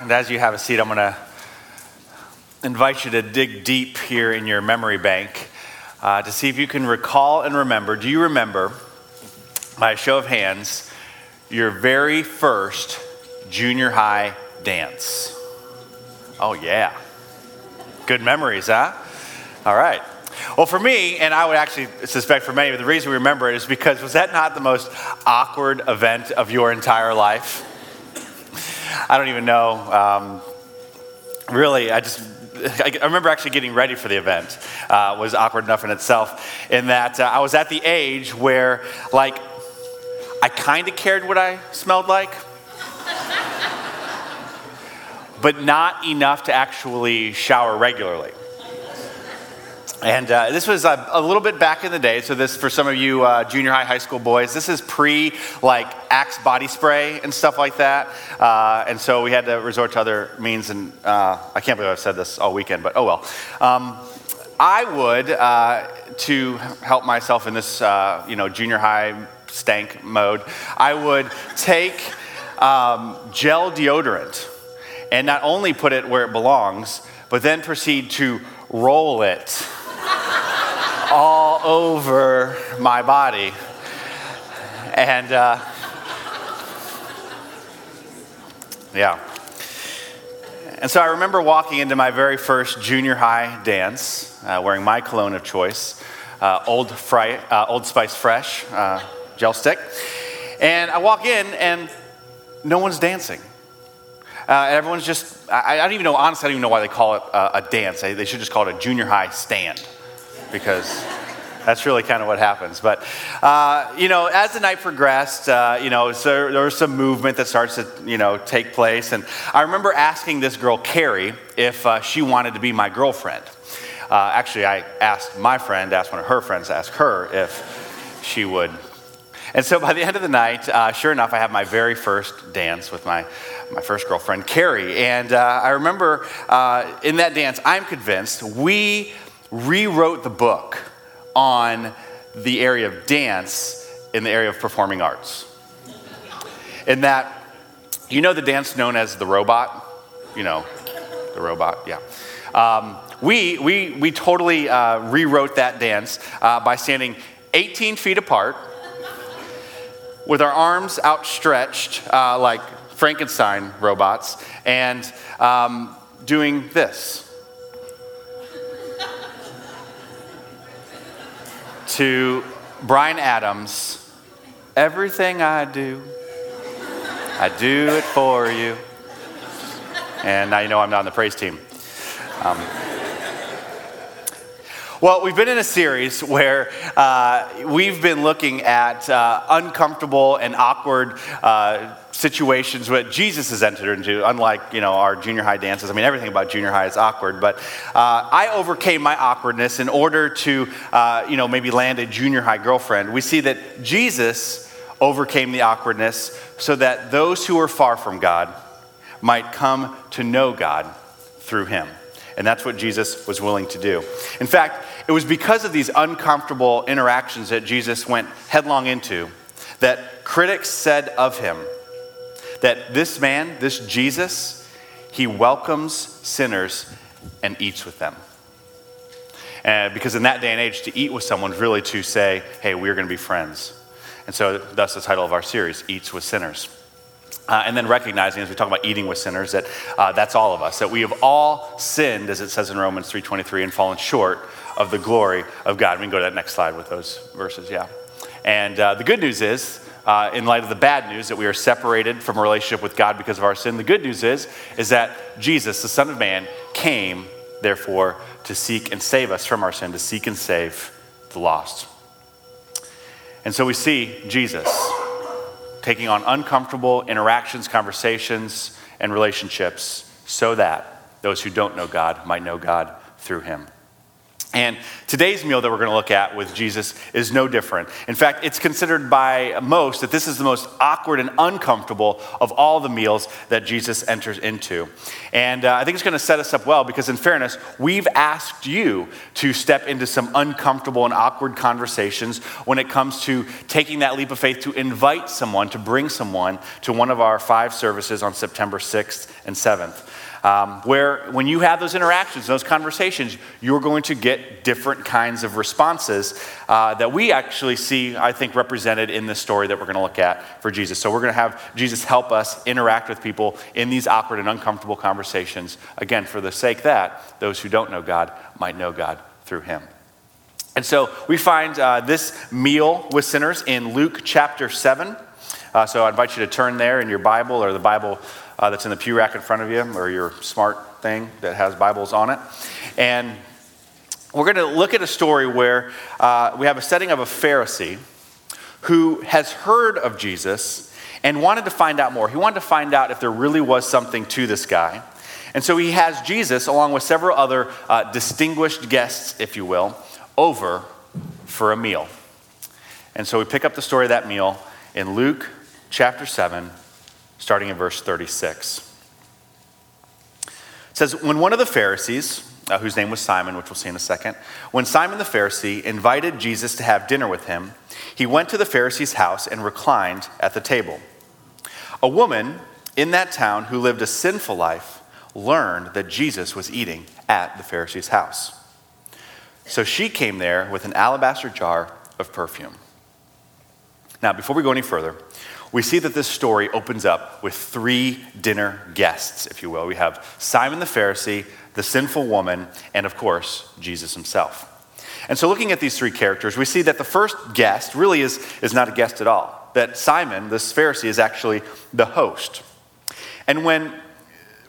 And as you have a seat, I'm going to invite you to dig deep here in your memory bank uh, to see if you can recall and remember. Do you remember, by a show of hands, your very first junior high dance? Oh, yeah. Good memories, huh? All right. Well, for me, and I would actually suspect for many, but the reason we remember it is because was that not the most awkward event of your entire life? I don't even know. Um, really, I just I remember actually getting ready for the event uh, was awkward enough in itself. In that uh, I was at the age where, like, I kind of cared what I smelled like, but not enough to actually shower regularly. And uh, this was a, a, little bit back in the day. So this, for some of you uh, junior high, high school boys, this is pre like Axe body spray and stuff like that. Uh, and so we had to resort to other means. And uh, I can't believe I've said this all weekend, but oh well. Um, I would, uh, to help myself in this, uh, you know, junior high stank mode, I would take um, gel deodorant and not only put it where it belongs, but then proceed to roll it over my body. And uh, yeah. And so I remember walking into my very first junior high dance, uh, wearing my cologne of choice, uh, Old, Fry, uh, Old Spice Fresh uh, gel stick. And I walk in, and no one's dancing. Uh, everyone's just, I, I, don't even know, honestly, I don't even know why they call it a dance. They, they should just call it a junior high stand because that's really kind of what happens. But, uh, you know, as the night progressed, uh, you know, so there was some movement that starts to, you know, take place. And I remember asking this girl, Carrie, if uh, she wanted to be my girlfriend. Uh, actually, I asked my friend, asked one of her friends, asked her if she would. And so by the end of the night, uh, sure enough, I have my very first dance with my, my first girlfriend, Carrie. And uh, I remember in that dance, I'm convinced we rewrote the book on the area of dance in the area of performing arts. In that, you know the dance known as the robot? You know, the robot, yeah. Um, we, we, we totally uh, rewrote that dance uh, by standing 18 feet apart with our arms outstretched uh, like Frankenstein robots and um, doing this. To Bryan Adams Everything I do, I do it for you. And now you know I'm not on the praise team. Um, well, we've been in a series where uh, we've been looking at uh, uncomfortable and awkward uh, situations that Jesus has entered into, unlike you know our junior high dances. I mean, everything about junior high is awkward, but uh, I overcame my awkwardness in order to uh, you know maybe land a junior high girlfriend. We see that Jesus overcame the awkwardness so that those who are far from God might come to know God through Him. And that's what Jesus was willing to do. In fact, it was because of these uncomfortable interactions that Jesus went headlong into that critics said of him that this man, this Jesus, he welcomes sinners and eats with them. And because in that day and age, to eat with someone is really to say, hey, we're going to be friends. And so, thus, the title of our series, Eats with Sinners. Uh, and then recognizing as we talk about eating with sinners that uh, that's all of us that we have all sinned as it says in romans 3.23 and fallen short of the glory of god we can go to that next slide with those verses yeah and uh, the good news is uh, in light of the bad news that we are separated from a relationship with god because of our sin the good news is is that jesus the son of man came therefore to seek and save us from our sin to seek and save the lost and so we see jesus taking on uncomfortable interactions, conversations, and relationships so that those who don't know God might know God through him. And today's meal that we're going to look at with Jesus is no different. In fact, it's considered by most that this is the most awkward and uncomfortable of all the meals that Jesus enters into. And uh, I think it's going to set us up well because, in fairness, we've asked you to step into some uncomfortable and awkward conversations when it comes to taking that leap of faith to invite someone, to bring someone to one of our five services on September 6th and 7th. Um, where when you have those interactions, those conversations, you're going to get different kinds of responses uh, that we actually see, I think, represented in this story that we're going to look at for Jesus. So we're going to have Jesus help us interact with people in these awkward and uncomfortable conversations, again, for the sake that those who don't know God might know God through him. And so we find uh, this meal with sinners in Luke chapter 7. Uh, so I invite you to turn there in your Bible or the Bible uh, that's in the pew rack in front of you or your smart thing that has Bibles on it. And we're going to look at a story where uh, we have a setting of a Pharisee who has heard of Jesus and wanted to find out more. He wanted to find out if there really was something to this guy. And so he has Jesus, along with several other uh, distinguished guests, if you will, over for a meal. And so we pick up the story of that meal in Luke chapter 7, starting in verse 36. It says, When one of the Pharisees, uh, whose name was Simon, which we'll see in a second, when Simon the Pharisee invited Jesus to have dinner with him, he went to the Pharisee's house and reclined at the table. A woman in that town who lived a sinful life learned that Jesus was eating at the Pharisee's house. So she came there with an alabaster jar of perfume. Now, before we go any further, we see that this story opens up with three dinner guests, if you will. We have Simon the Pharisee, the sinful woman, and of course, Jesus himself. And so, looking at these three characters, we see that the first guest really is, is not a guest at all. That Simon, this Pharisee, is actually the host. And when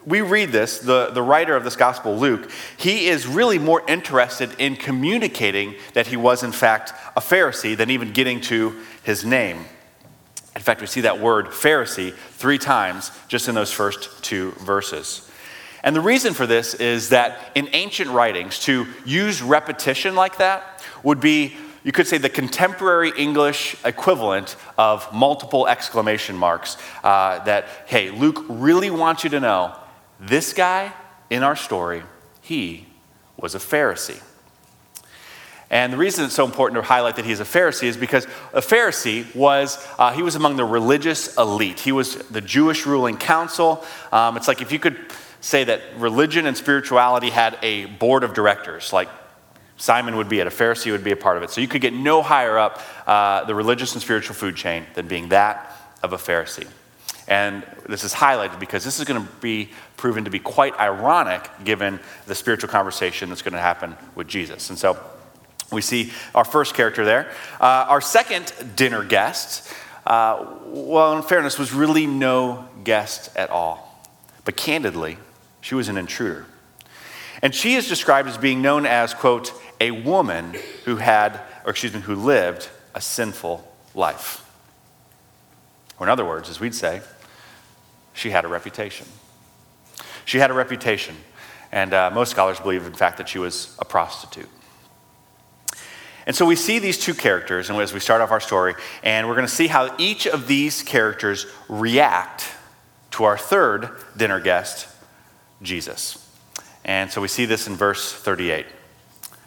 we read this, the, the writer of this gospel, Luke, he is really more interested in communicating that he was, in fact, a Pharisee than even getting to his name. In fact, we see that word Pharisee three times just in those first two verses. And the reason for this is that in ancient writings, to use repetition like that would be, you could say, the contemporary English equivalent of multiple exclamation marks. Uh, that, hey, Luke really wants you to know this guy in our story, he was a Pharisee. And the reason it's so important to highlight that he's a Pharisee is because a Pharisee was, uh, he was among the religious elite. He was the Jewish ruling council. Um, it's like if you could say that religion and spirituality had a board of directors, like Simon would be it, a Pharisee would be a part of it. So you could get no higher up uh, the religious and spiritual food chain than being that of a Pharisee. And this is highlighted because this is going to be proven to be quite ironic given the spiritual conversation that's going to happen with Jesus. And so we see our first character there. Uh, our second dinner guest, uh, well, in fairness, was really no guest at all. But candidly, she was an intruder. And she is described as being known as, quote, a woman who had, or excuse me, who lived a sinful life. Or in other words, as we'd say, she had a reputation. She had a reputation. And uh, most scholars believe, in fact, that she was a prostitute. And so we see these two characters, and as we start off our story, and we're going to see how each of these characters react to our third dinner guest, Jesus. And so we see this in verse 38.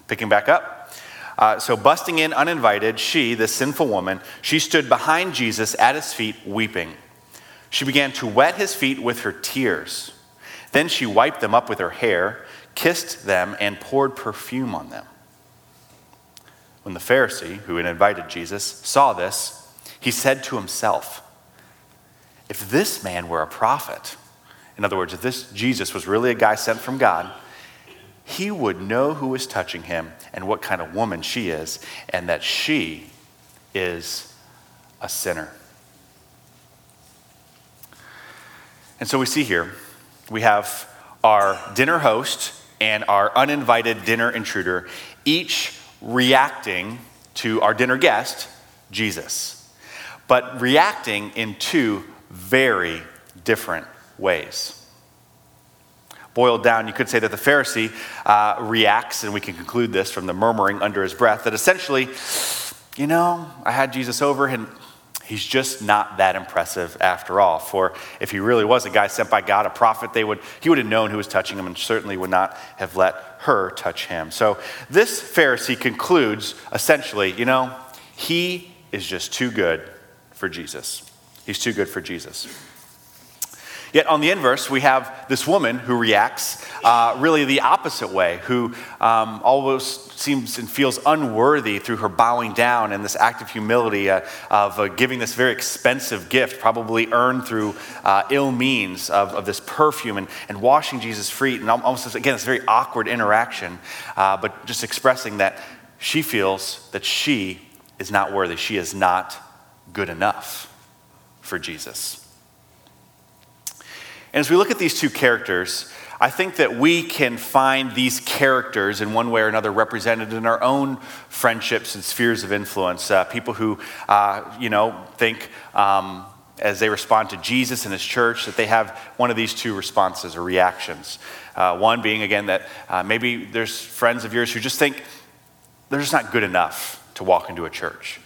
Picking back up. Uh, so, busting in uninvited, she, this sinful woman, she stood behind Jesus at his feet, weeping. She began to wet his feet with her tears. Then she wiped them up with her hair, kissed them, and poured perfume on them. When the Pharisee, who had invited Jesus, saw this, he said to himself, If this man were a prophet, in other words, if this Jesus was really a guy sent from God, he would know who is touching him and what kind of woman she is, and that she is a sinner. And so we see here, we have our dinner host and our uninvited dinner intruder, each reacting to our dinner guest, Jesus, but reacting in two very different ways. Boiled down, you could say that the Pharisee uh, reacts, and we can conclude this from the murmuring under his breath, that essentially, you know, I had Jesus over and he's just not that impressive after all. For if he really was a guy sent by God, a prophet, they would, he would have known who was touching him and certainly would not have let her touch him. So this Pharisee concludes essentially, you know, he is just too good for Jesus. He's too good for Jesus. Yet on the inverse, we have this woman who reacts uh, really the opposite way, who um, almost seems and feels unworthy through her bowing down and this act of humility uh, of uh, giving this very expensive gift, probably earned through uh, ill means of, of this perfume and, and washing Jesus' feet. And almost, again, this very awkward interaction, uh, but just expressing that she feels that she is not worthy. She is not good enough for Jesus. And as we look at these two characters, I think that we can find these characters in one way or another represented in our own friendships and spheres of influence. Uh, people who, uh, you know, think um, as they respond to Jesus and his church that they have one of these two responses or reactions. Uh, one being, again, that uh, maybe there's friends of yours who just think they're just not good enough to walk into a church.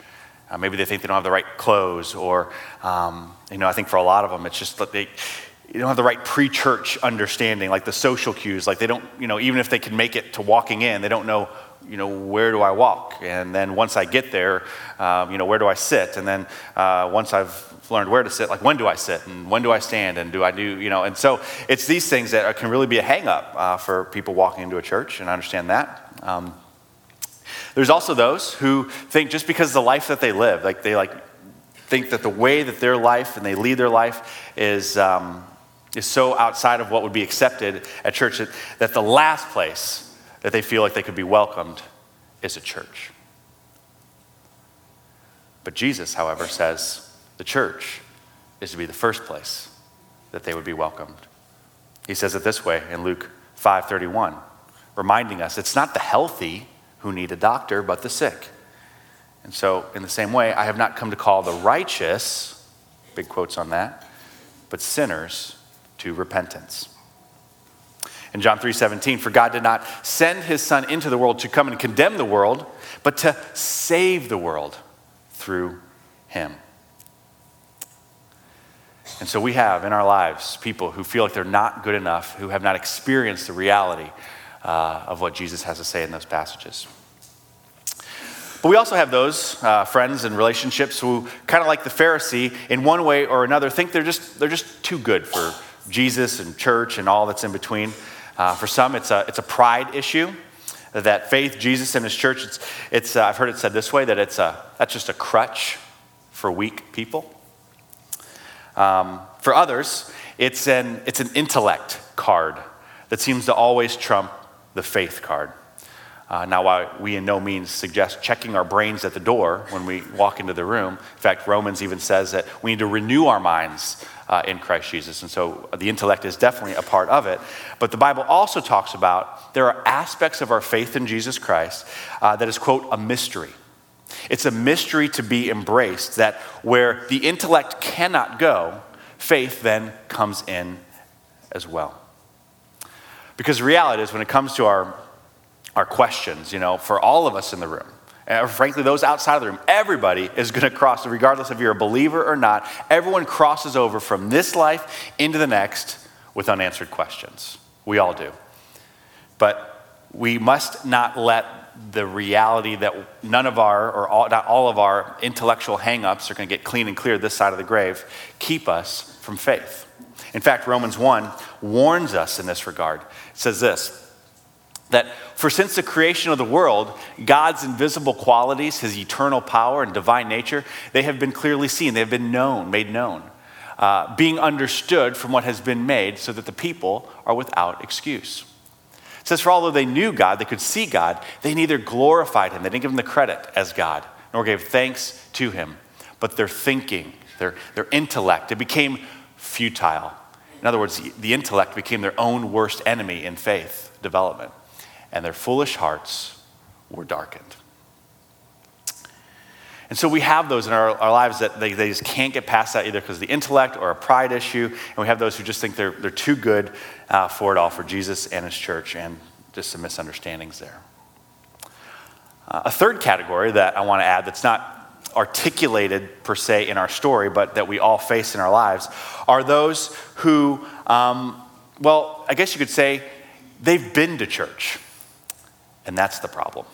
Uh, maybe they think they don't have the right clothes, or, um, you know, I think for a lot of them, it's just that they, you don't have the right pre-church understanding, like the social cues. Like they don't, you know, even if they can make it to walking in, they don't know, you know, where do I walk? And then once I get there, um, you know, where do I sit? And then uh, once I've learned where to sit, like when do I sit and when do I stand and do I do, you know? And so it's these things that can really be a hang-up uh, for people walking into a church, and I understand that. Um, there's also those who think just because the life that they live, like they like think that the way that their life and they lead their life is. Um, is so outside of what would be accepted at church that, that the last place that they feel like they could be welcomed is a church. But Jesus, however, says the church is to be the first place that they would be welcomed. He says it this way in Luke 5:31, reminding us it's not the healthy who need a doctor, but the sick. And so, in the same way, I have not come to call the righteous, big quotes on that, but sinners to repentance. In John 3:17, for God did not send his son into the world to come and condemn the world, but to save the world through him. And so we have in our lives people who feel like they're not good enough, who have not experienced the reality uh, of what Jesus has to say in those passages. But we also have those uh, friends and relationships who, kind of like the Pharisee, in one way or another, think they're just, they're just too good for Jesus and church and all that's in between. Uh, for some, it's a, it's a pride issue. That faith, Jesus and his church, it's, it's uh, I've heard it said this way that it's a, that's just a crutch for weak people. Um, for others, it's an, it's an intellect card that seems to always trump the faith card. Uh, now, while we in no means suggest checking our brains at the door when we walk into the room, in fact, Romans even says that we need to renew our minds uh, in Christ Jesus. And so the intellect is definitely a part of it. But the Bible also talks about there are aspects of our faith in Jesus Christ uh, that is, quote, a mystery. It's a mystery to be embraced, that where the intellect cannot go, faith then comes in as well. Because the reality is, when it comes to our our questions, you know, for all of us in the room. And frankly, those outside of the room, everybody is going to cross, regardless if you're a believer or not. Everyone crosses over from this life into the next with unanswered questions. We all do. But we must not let the reality that none of our, or all, not all of our intellectual hangups are going to get clean and clear this side of the grave keep us from faith. In fact, Romans 1 warns us in this regard. It says this that for since the creation of the world, God's invisible qualities, his eternal power and divine nature, they have been clearly seen. They have been known, made known, uh, being understood from what has been made, so that the people are without excuse. It says, For although they knew God, they could see God, they neither glorified him, they didn't give him the credit as God, nor gave thanks to him. But their thinking, their, their intellect, it became futile. In other words, the intellect became their own worst enemy in faith development and their foolish hearts were darkened. And so we have those in our, our lives that they, they just can't get past that either because of the intellect or a pride issue. And we have those who just think they're, they're too good uh, for it all, for Jesus and his church, and just some misunderstandings there. Uh, a third category that I want to add that's not articulated per se in our story, but that we all face in our lives, are those who, um, well, I guess you could say they've been to church. And that's the problem.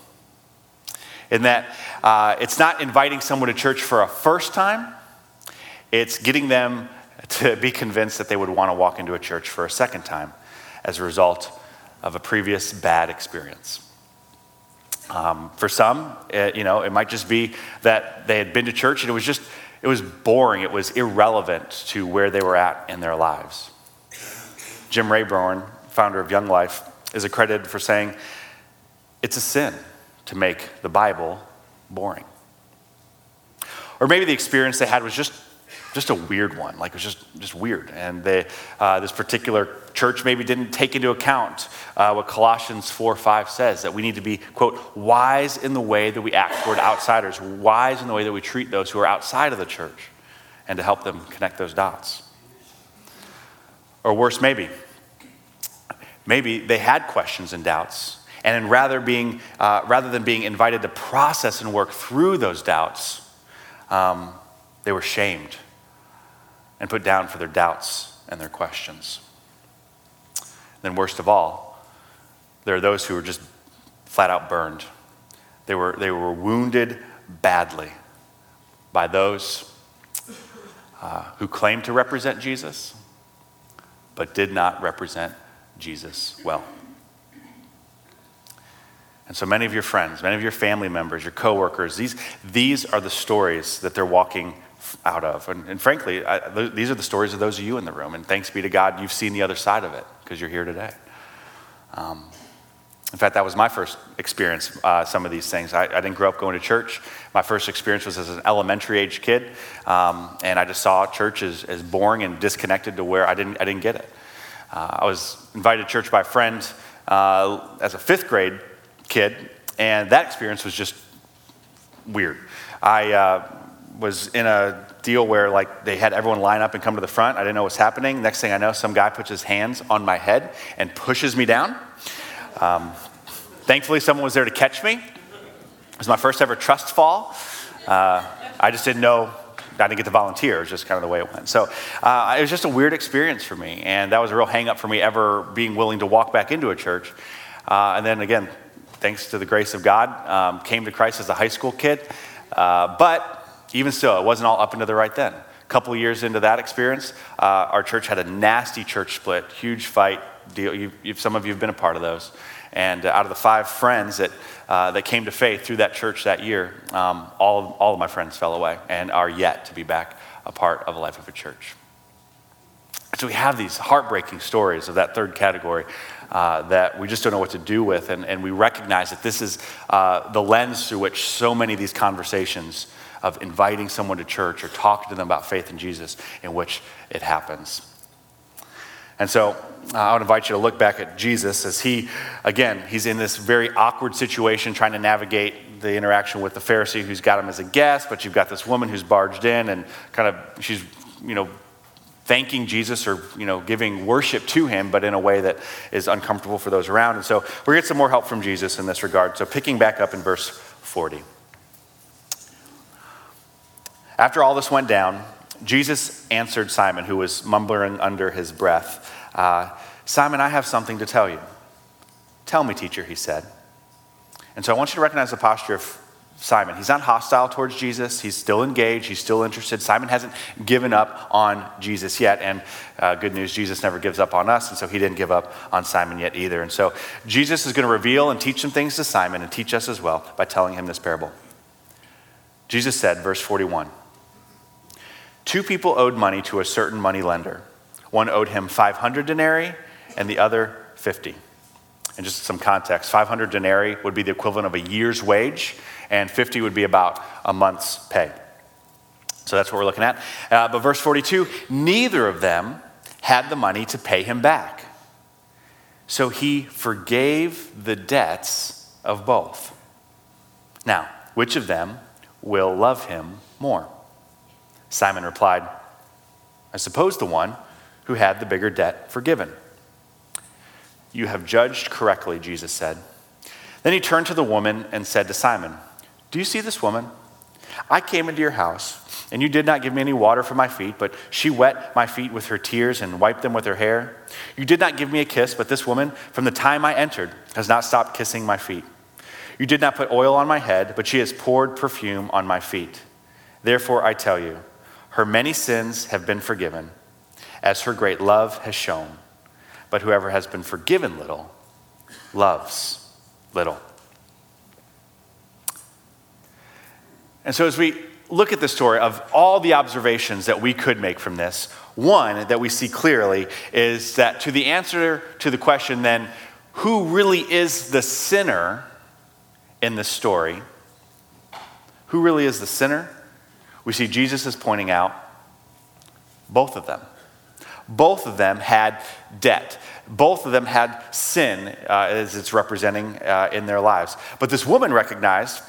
In that uh, it's not inviting someone to church for a first time, it's getting them to be convinced that they would want to walk into a church for a second time as a result of a previous bad experience. Um, for some, it, you know, it might just be that they had been to church and it was just, it was boring. It was irrelevant to where they were at in their lives. Jim Rayburn, founder of Young Life, is accredited for saying it's a sin to make the Bible boring. Or maybe the experience they had was just just a weird one. Like it was just, just weird. And they, uh, this particular church maybe didn't take into account uh, what Colossians 4 5 says that we need to be, quote, wise in the way that we act toward outsiders, wise in the way that we treat those who are outside of the church, and to help them connect those dots. Or worse, maybe. Maybe they had questions and doubts. And rather, being, uh, rather than being invited to process and work through those doubts, um, they were shamed and put down for their doubts and their questions. And Then, worst of all, there are those who are just flat out burned. They were, they were wounded badly by those uh, who claimed to represent Jesus, but did not represent Jesus well. And so many of your friends, many of your family members, your coworkers, these, these are the stories that they're walking out of. And, and frankly, I, th- these are the stories of those of you in the room. And thanks be to God, you've seen the other side of it because you're here today. Um, in fact, that was my first experience, uh, some of these things. I, I, didn't grow up going to church. My first experience was as an elementary age kid, um, and I just saw church as, as boring and disconnected to where I didn't, I didn't get it. Uh, I was invited to church by a friend uh, as a fifth grade kid, and that experience was just weird. I uh, was in a deal where like they had everyone line up and come to the front. I didn't know what's happening. Next thing I know, some guy puts his hands on my head and pushes me down. Um, thankfully, someone was there to catch me. It was my first ever trust fall. Uh, I just didn't know. I didn't get to volunteer. It was just kind of the way it went. So uh, it was just a weird experience for me, and that was a real hang up for me ever being willing to walk back into a church. Uh, and then again, thanks to the grace of God, um, came to Christ as a high school kid. Uh, but even still, it wasn't all up and to the right then. A couple years into that experience, uh, our church had a nasty church split, huge fight deal. You, you, some of you have been a part of those. And uh, out of the five friends that, uh, that came to faith through that church that year, um, all, of, all of my friends fell away and are yet to be back a part of a life of a church. So we have these heartbreaking stories of that third category uh, that we just don't know what to do with. And, and we recognize that this is uh, the lens through which so many of these conversations of inviting someone to church or talking to them about faith in Jesus in which it happens. And so uh, I would invite you to look back at Jesus as he, again, he's in this very awkward situation trying to navigate the interaction with the Pharisee who's got him as a guest, but you've got this woman who's barged in and kind of, she's, you know, thanking Jesus or you know giving worship to him, but in a way that is uncomfortable for those around. And so we get some more help from Jesus in this regard. So picking back up in verse 40. After all this went down, Jesus answered Simon, who was mumbling under his breath, uh, Simon, I have something to tell you. Tell me, teacher, he said. And so I want you to recognize the posture of Simon. He's not hostile towards Jesus. He's still engaged. He's still interested. Simon hasn't given up on Jesus yet. And uh, good news, Jesus never gives up on us. And so he didn't give up on Simon yet either. And so Jesus is going to reveal and teach some things to Simon and teach us as well by telling him this parable. Jesus said, verse 41. Two people owed money to a certain money lender. One owed him 500 denarii and the other 50. And just some context 500 denarii would be the equivalent of a year's wage, and 50 would be about a month's pay. So that's what we're looking at. Uh, but verse 42 neither of them had the money to pay him back. So he forgave the debts of both. Now, which of them will love him more? Simon replied, I suppose the one who had the bigger debt forgiven. You have judged correctly, Jesus said. Then he turned to the woman and said to Simon, Do you see this woman? I came into your house, and you did not give me any water for my feet, but she wet my feet with her tears and wiped them with her hair. You did not give me a kiss, but this woman, from the time I entered, has not stopped kissing my feet. You did not put oil on my head, but she has poured perfume on my feet. Therefore, I tell you, her many sins have been forgiven, as her great love has shown. But whoever has been forgiven little loves little. And so, as we look at the story of all the observations that we could make from this, one that we see clearly is that to the answer to the question, then, who really is the sinner in this story? Who really is the sinner? We see Jesus is pointing out both of them. Both of them had debt. Both of them had sin, uh, as it's representing uh, in their lives. But this woman recognized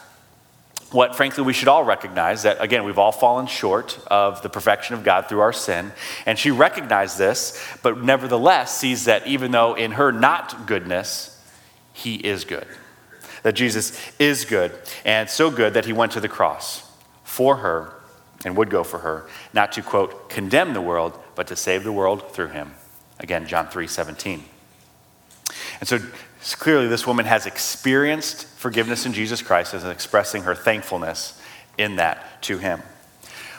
what, frankly, we should all recognize that, again, we've all fallen short of the perfection of God through our sin. And she recognized this, but nevertheless sees that even though in her not goodness, he is good. That Jesus is good, and so good that he went to the cross for her and would go for her, not to, quote, condemn the world, but to save the world through him. Again, John 3 17. And so clearly, this woman has experienced forgiveness in Jesus Christ as expressing her thankfulness in that to him.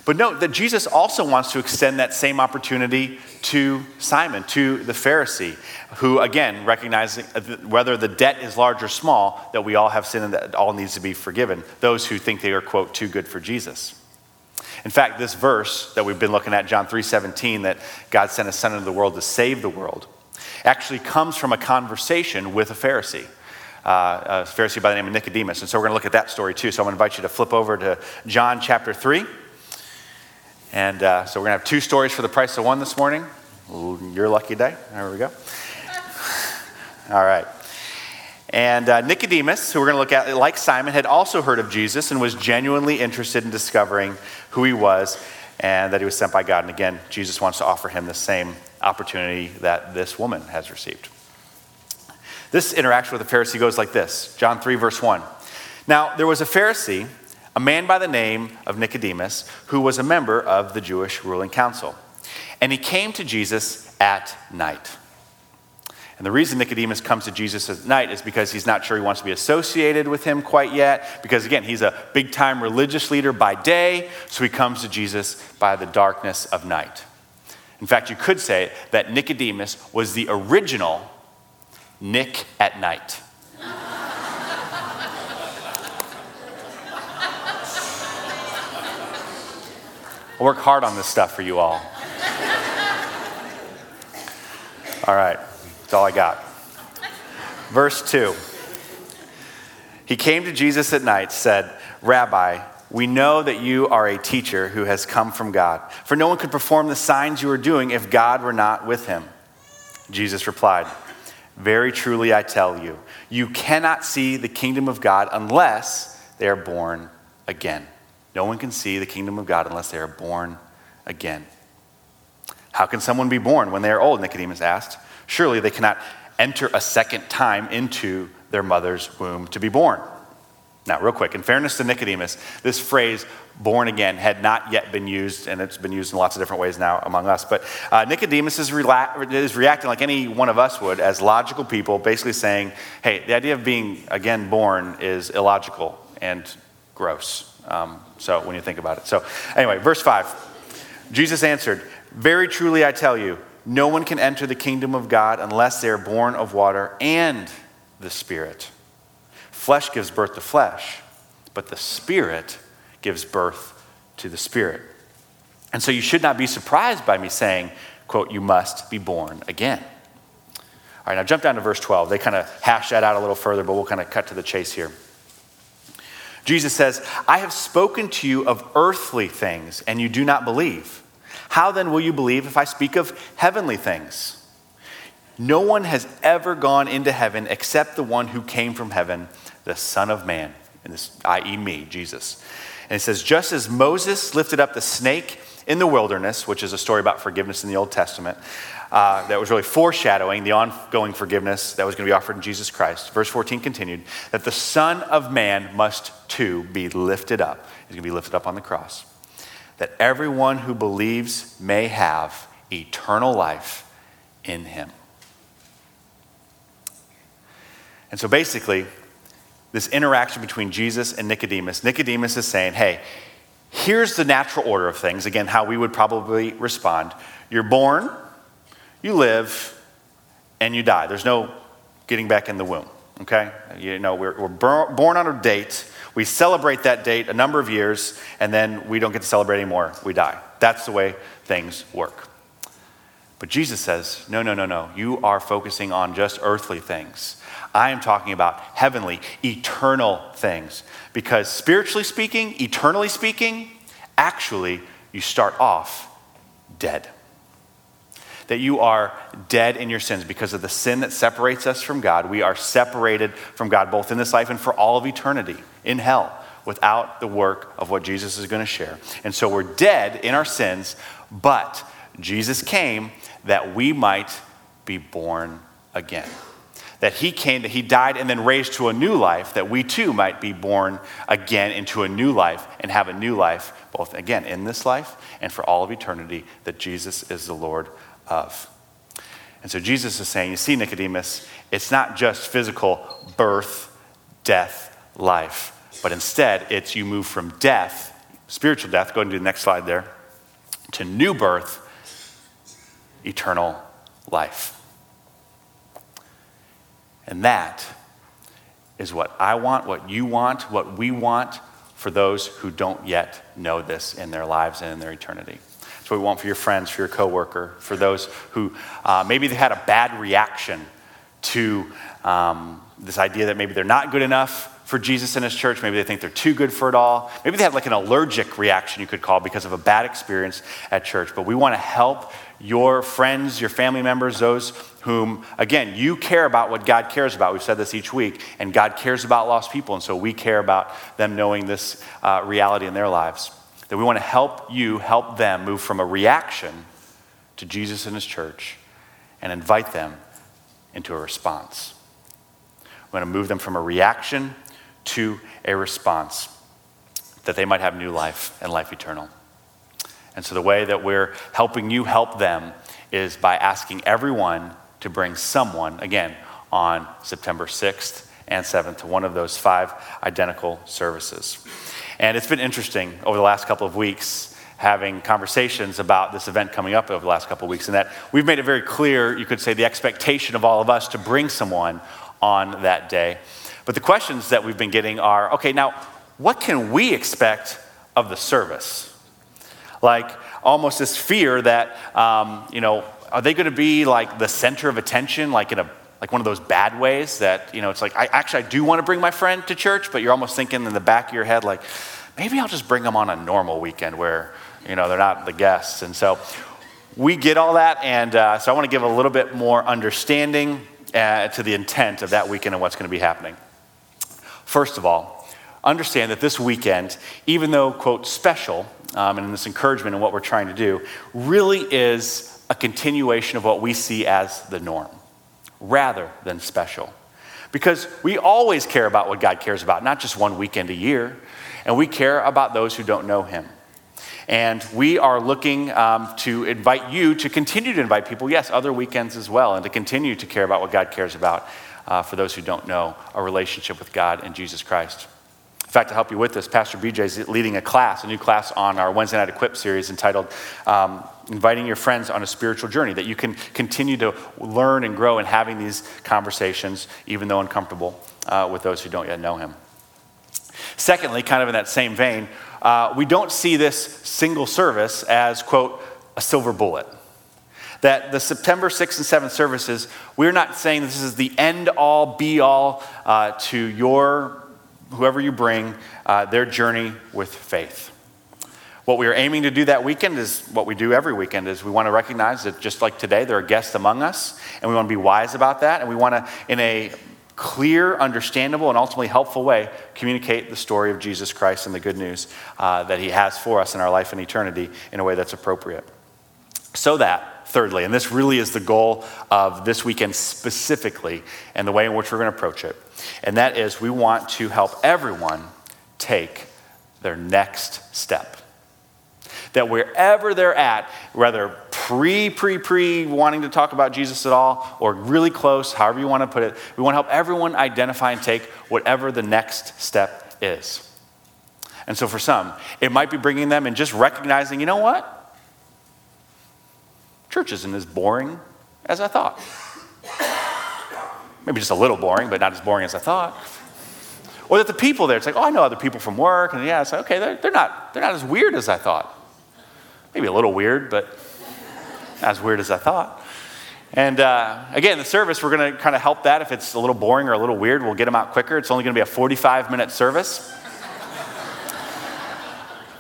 But note that Jesus also wants to extend that same opportunity to Simon, to the Pharisee, who, again, recognizing uh, whether the debt is large or small, that we all have sin and that all needs to be forgiven. Those who think they are, quote, too good for Jesus. In fact, this verse that we've been looking at, John 3:17, that God sent his son into the world to save the world, actually comes from a conversation with a Pharisee. Uh, a Pharisee by the name of Nicodemus. And so we're going to look at that story too. So I'm going to invite you to flip over to John chapter 3. And uh, so we're going to have two stories for the price of one this morning. Your lucky day. There we go. All right. And uh, Nicodemus, who we're going to look at, like Simon, had also heard of Jesus and was genuinely interested in discovering who he was and that he was sent by God. And again, Jesus wants to offer him the same opportunity that this woman has received. This interaction with the Pharisee goes like this John 3, verse 1. Now, there was a Pharisee, a man by the name of Nicodemus, who was a member of the Jewish ruling council. And he came to Jesus at night. And the reason Nicodemus comes to Jesus at night is because he's not sure he wants to be associated with him quite yet. Because again, he's a big time religious leader by day, so he comes to Jesus by the darkness of night. In fact, you could say that Nicodemus was the original Nick at Nite. I work hard on this stuff for you all. All right, that's all I got. Verse 2. He came to Jesus at night, said, Rabbi, we know that you are a teacher who has come from God, for no one could perform the signs you are doing if God were not with him. Jesus replied, Very truly I tell you, you cannot see the kingdom of God unless they are born again. No one can see the kingdom of God unless they are born again. How can someone be born when they are old? Nicodemus asked. Surely they cannot enter a second time into their mother's womb to be born. Now, real quick, in fairness to Nicodemus, this phrase, born again, had not yet been used, and it's been used in lots of different ways now among us. But uh, Nicodemus is, rela- is reacting like any one of us would, as logical people, basically saying, hey, the idea of being again born is illogical and gross. Um, so, when you think about it. So, anyway, verse 5 Jesus answered, Very truly I tell you, no one can enter the kingdom of God unless they are born of water and the Spirit. Flesh gives birth to flesh, but the Spirit gives birth to the Spirit. And so you should not be surprised by me saying, quote, you must be born again. All right, now jump down to verse 12. They kind of hash that out a little further, but we'll kind of cut to the chase here. Jesus says, I have spoken to you of earthly things, and you do not believe. How then will you believe if I speak of heavenly things? No one has ever gone into heaven except the one who came from heaven the Son of Man, and this, i.e., me, Jesus. And it says, just as Moses lifted up the snake in the wilderness, which is a story about forgiveness in the Old Testament, uh, that was really foreshadowing the ongoing forgiveness that was going to be offered in Jesus Christ. Verse 14 continued that the Son of Man must too be lifted up. He's going to be lifted up on the cross. That everyone who believes may have eternal life in him. And so basically, this interaction between Jesus and Nicodemus, Nicodemus is saying, hey, here's the natural order of things. Again, how we would probably respond. You're born, you live and you die. There's no getting back in the womb, okay? You know, we're, we're born on a date. We celebrate that date a number of years, and then we don't get to celebrate anymore. We die. That's the way things work. But Jesus says, no, no, no, no. You are focusing on just earthly things. I am talking about heavenly, eternal things. Because spiritually speaking, eternally speaking, actually, you start off dead. That you are dead in your sins because of the sin that separates us from God. We are separated from God both in this life and for all of eternity in hell without the work of what Jesus is going to share. And so we're dead in our sins, but Jesus came that we might be born again that he came, that he died and then raised to a new life, that we too might be born again into a new life and have a new life, both again in this life and for all of eternity, that Jesus is the Lord of. And so Jesus is saying, you see, Nicodemus, it's not just physical birth, death, life, but instead it's you move from death, spiritual death, go do the next slide there, to new birth, eternal life. And that is what I want, what you want, what we want for those who don't yet know this in their lives and in their eternity. That's what we want for your friends, for your coworker, for those who uh, maybe they had a bad reaction to um, this idea that maybe they're not good enough for Jesus and his church. Maybe they think they're too good for it all. Maybe they have like an allergic reaction, you could call, because of a bad experience at church. But we want to help your friends, your family members, those whom, again, you care about what God cares about. We've said this each week, and God cares about lost people, and so we care about them knowing this uh, reality in their lives. That we want to help you help them move from a reaction to Jesus and his church and invite them into a response. We want to move them from a reaction to a response that they might have new life and life eternal. And so the way that we're helping you help them is by asking everyone to bring someone, again, on September 6th and 7th to one of those five identical services. And it's been interesting over the last couple of weeks having conversations about this event coming up over the last couple of weeks, and that we've made it very clear, you could say, the expectation of all of us to bring someone on that day. But the questions that we've been getting are okay, now, what can we expect of the service? like almost this fear that, um, you know, are they going to be like the center of attention, like in a like one of those bad ways that you know it's like I actually I do want to bring my friend to church, but you're almost thinking in the back of your head like maybe I'll just bring them on a normal weekend where you know they're not the guests, and so we get all that, and uh, so I want to give a little bit more understanding uh, to the intent of that weekend and what's going to be happening. First of all, understand that this weekend, even though quote special, um, and this encouragement and what we're trying to do really is a continuation of what we see as the norm rather than special. Because we always care about what God cares about, not just one weekend a year, and we care about those who don't know Him. And we are looking um, to invite you to continue to invite people, yes, other weekends as well, and to continue to care about what God cares about uh, for those who don't know a relationship with God and Jesus Christ In fact, to help you with this, Pastor BJ is leading a class, a new class on our Wednesday Night Equip series entitled um, Inviting Your Friends on a Spiritual Journey, that you can continue to learn and grow in having these conversations, even though uncomfortable, uh, with those who don't yet know Him. Secondly, kind of in that same vein, uh, we don't see this single service as, quote, a silver bullet that the September 6th and 7th services, we're not saying this is the end all be all uh, to your whoever you bring, uh, their journey with faith. What we are aiming to do that weekend is what we do every weekend is we want to recognize that just like today, there are guests among us, and we want to be wise about that, and we want to, in a clear, understandable, and ultimately helpful way, communicate the story of Jesus Christ and the good news uh, that he has for us in our life and eternity in a way that's appropriate. So that, thirdly, and this really is the goal of this weekend specifically and the way in which we're going to approach it, and that is we want to help everyone take their next step. That wherever they're at, whether pre, pre, pre wanting to talk about Jesus at all, or really close, however you want to put it, we want to help everyone identify and take whatever the next step is. And so for some, it might be bringing them and just recognizing, you know what? Church isn't as boring as I thought. Maybe just a little boring, but not as boring as I thought. Or that the people there, it's like, oh, I know other people from work, and yeah, it's like, okay, they're, they're, not, they're not as weird as I thought. Maybe a little weird, but not as weird as I thought. And uh, again, the service, we're going to kind of help that. If it's a little boring or a little weird, we'll get them out quicker. It's only going to be a 45 minute service.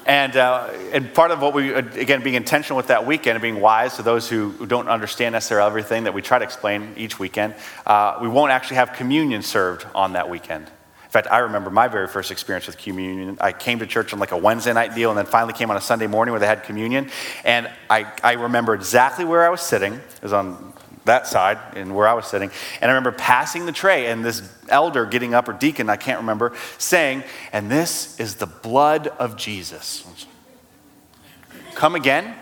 And, uh, and part of what we, again, being intentional with that weekend and being wise to those who, don't understand necessarily everything that we try to explain each weekend, uh, we won't actually have communion served on that weekend. In fact, I remember my very first experience with communion. I came to church on like a Wednesday night deal and then finally came on a Sunday morning where they had communion. And I, I remember exactly where I was sitting. It was on that side and where I was sitting. And I remember passing the tray and this elder getting up, or deacon, I can't remember, saying, And this is the blood of Jesus. Come again?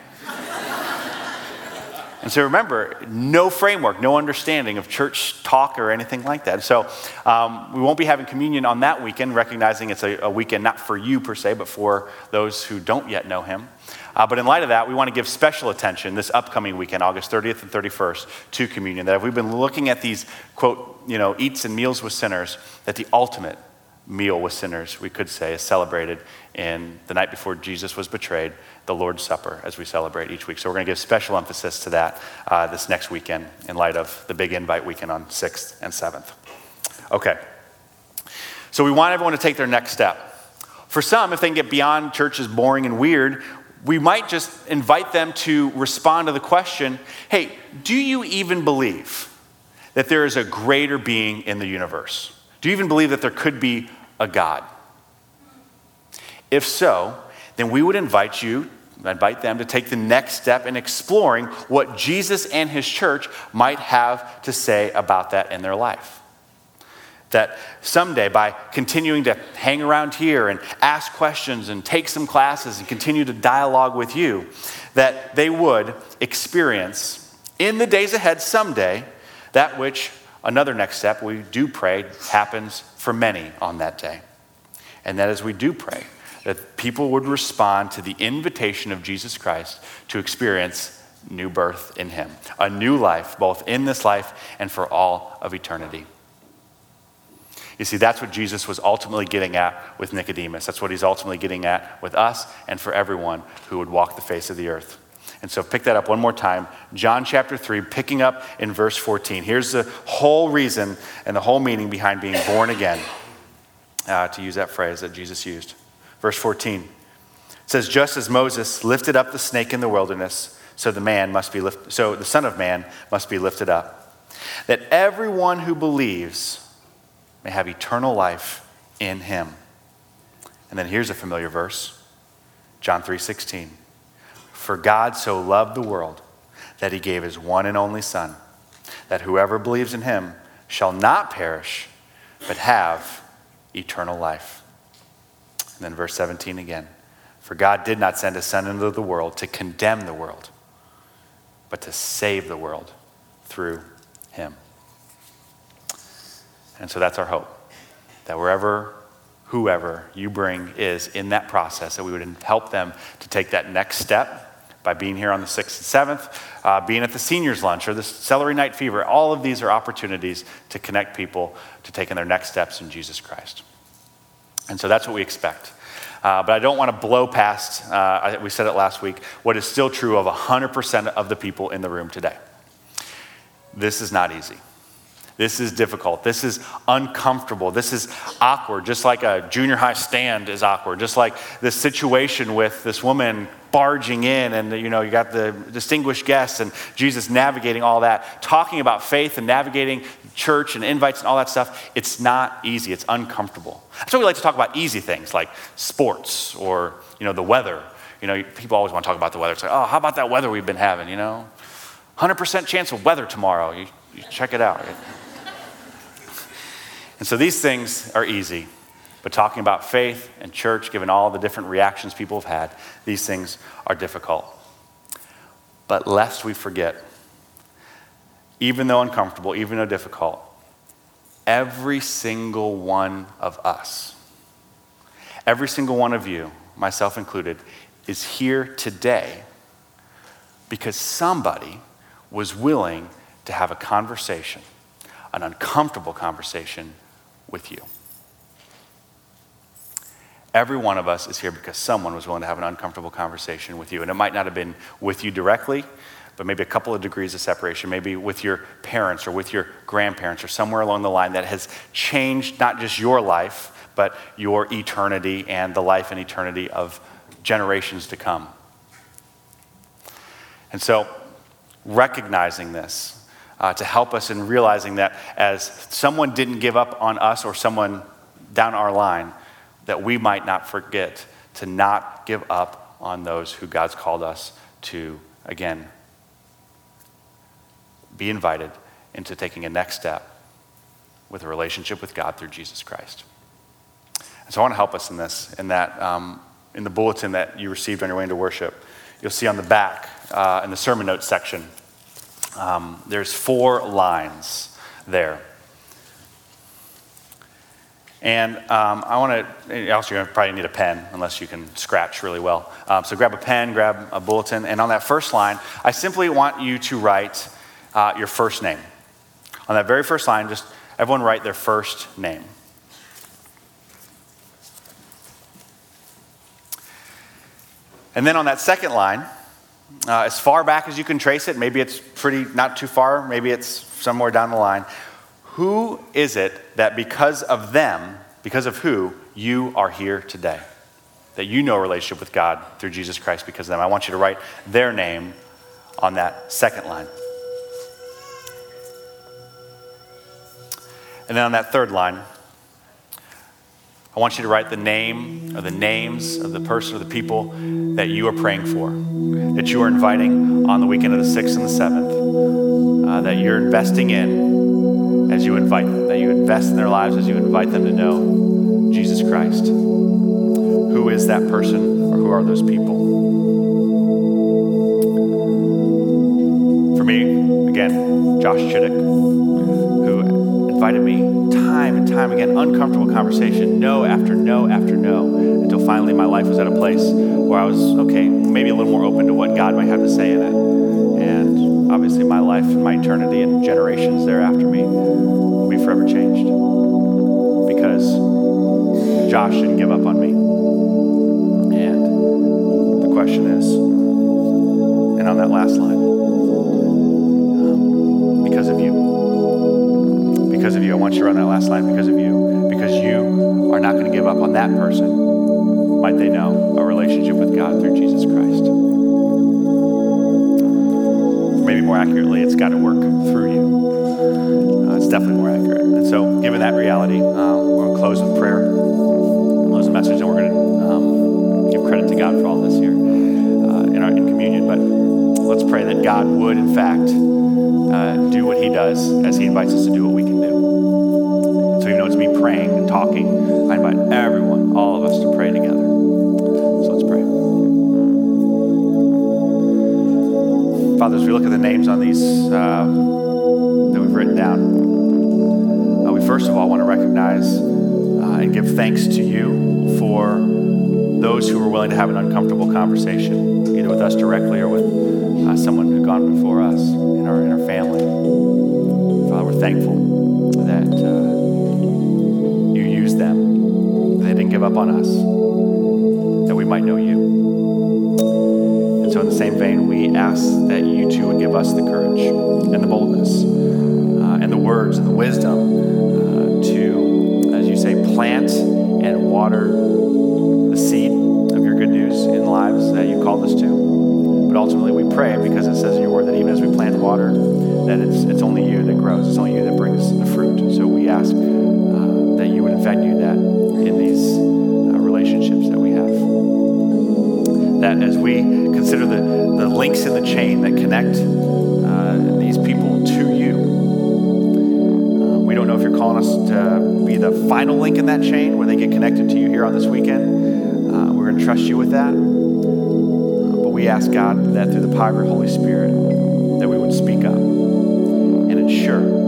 And so remember, no framework, no understanding of church talk or anything like that. So um, we won't be having communion on that weekend, recognizing it's a, a, weekend not for you per se, but for those who don't yet know him. Uh, but in light of that, we want to give special attention this upcoming weekend, August 30th and 31st, to communion. That if we've been looking at these, quote, you know, eats and meals with sinners, that the ultimate meal with sinners, we could say, is celebrated in the night before Jesus was betrayed, the Lord's Supper, as we celebrate each week. So we're going to give special emphasis to that uh, this next weekend in light of the big invite weekend on 6th and 7th. Okay. So we want everyone to take their next step. For some, if they can get beyond church is boring and weird, we might just invite them to respond to the question hey, do you even believe that there is a greater being in the universe? Do you even believe that there could be a God? If so, then we would invite you, invite them to take the next step in exploring what Jesus and his church might have to say about that in their life. That someday, by continuing to hang around here and ask questions and take some classes and continue to dialogue with you, that they would experience in the days ahead someday that which another next step we do pray happens for many on that day. And that as we do pray, that people would respond to the invitation of Jesus Christ to experience new birth in Him, a new life, both in this life and for all of eternity. You see, that's what Jesus was ultimately getting at with Nicodemus. That's what he's ultimately getting at with us and for everyone who would walk the face of the earth. And so pick that up one more time. John chapter 3, picking up in verse 14. Here's the whole reason and the whole meaning behind being born again, uh, to use that phrase that Jesus used. Verse 14 says, Just as Moses lifted up the snake in the wilderness, so the man must be lift, so the Son of Man must be lifted up. That everyone who believes may have eternal life in him. And then here's a familiar verse. John 3:16. For God so loved the world that he gave his one and only son that whoever believes in him shall not perish but have eternal life. And then verse 17 again. For God did not send his son into the world to condemn the world but to save the world through him. And so that's our hope that wherever, whoever you bring is in that process, that we would help them to take that next step by being here on the 6th and 7th, uh, being at the seniors' lunch or the celery night fever. All of these are opportunities to connect people to taking their next steps in Jesus Christ. And so that's what we expect. Uh, but I don't want to blow past, uh, we said it last week, what is still true of 100% of the people in the room today. This is not easy. This is difficult. This is uncomfortable. This is awkward, just like a junior high stand is awkward. Just like this situation with this woman barging in, and you know, you got the distinguished guests and Jesus navigating all that, talking about faith and navigating church and invites and all that stuff. It's not easy, it's uncomfortable. That's why we like to talk about easy things like sports or you know, the weather. You know, people always want to talk about the weather. It's like, oh, how about that weather we've been having, you know? 100% chance of weather tomorrow. You, you check it out. And so these things are easy. But talking about faith and church, given all the different reactions people have had, these things are difficult. But lest we forget, even though uncomfortable, even though difficult, every single one of us, every single one of you, myself included, is here today because somebody was willing to have a conversation, an uncomfortable conversation with you. Every one of us is here because someone was willing to have an uncomfortable conversation with you. And it might not have been with you directly, but maybe a couple of degrees of separation, maybe with your parents or with your grandparents or somewhere along the line that has changed not just your life, but your eternity and the life and eternity of generations to come. And so, recognizing this uh, to help us in realizing that as someone didn't give up on us or someone down our line, that we might not forget to not give up on those who God's called us to, again, be invited into taking a next step with a relationship with God through Jesus Christ. And so I want to help us in this, in that, um, in the bulletin that you received on your way into worship, you'll see on the back uh, in the sermon notes section, um, there's four lines there. And um, I want to, also, you're probably need a pen unless you can scratch really well. Um, so grab a pen, grab a bulletin, and on that first line, I simply want you to write uh, your first name. On that very first line, just everyone write their first name. And then on that second line, uh, as far back as you can trace it, maybe it's pretty not too far, maybe it's somewhere down the line. Who is it that because of them, because of who, you are here today? That you know a relationship with God through Jesus Christ because of them. I want you to write their name on that second line. And then on that third line, I want you to write the name or the names of the person or the people that you are praying for, that you are inviting on the weekend of the 6th and the 7th, uh, that you're investing in as you invite them, that you invest in their lives as you invite them to know Jesus Christ. Who is that person or who are those people? For me, again, Josh Chittick, invited me time and time again, uncomfortable conversation, no after no after no, until finally my life was at a place where I was, okay, maybe a little more open to what God might have to say in it. And obviously, my life and my eternity and generations thereafter me will be forever changed because Josh didn't give up on me. And the question is, and on that last line, um, because of you because of you. I want you to run that last line because of you. Because you are not going to give up on that person. Might they know a relationship with God through Jesus Christ? maybe more accurately, it's got to work through you. Uh, it's definitely more accurate. And so, given that reality, we're going to close with prayer, close the message, and we're going to um, give credit to God for all this here uh, in, our, in communion. But let's pray that God would, in fact, uh, do what He does as He invites us to do what we talking, I invite everyone, all of us, to pray together. So let's pray. Father, as we look at the names on these uh, that we've written down, uh, we first of all want to recognize uh, and give thanks to you for those who were willing to have an uncomfortable conversation, either with us directly or with uh, someone who'd gone before us in our, in our family. Father, we're thankful give up on us, that we might know you. And so, in the same vein, we ask that you too would give us the courage and the boldness uh, and the words and the wisdom uh, to, as you say, plant and water the seed of your good news in lives that you called us to. But ultimately, we pray because it says in your word that even as we plant water, that it's, it's only you that grows, it's only you that brings the fruit. So we ask uh, that you would, in fact, do that in these that as we consider the, the links in the chain that connect uh, these people to you, uh, we don't know if you're calling us to be the final link in that chain where they get connected to you here on this weekend. Uh, we're going to trust you with that. Uh, but we ask God that through the power of your Holy Spirit, that we would speak up and ensure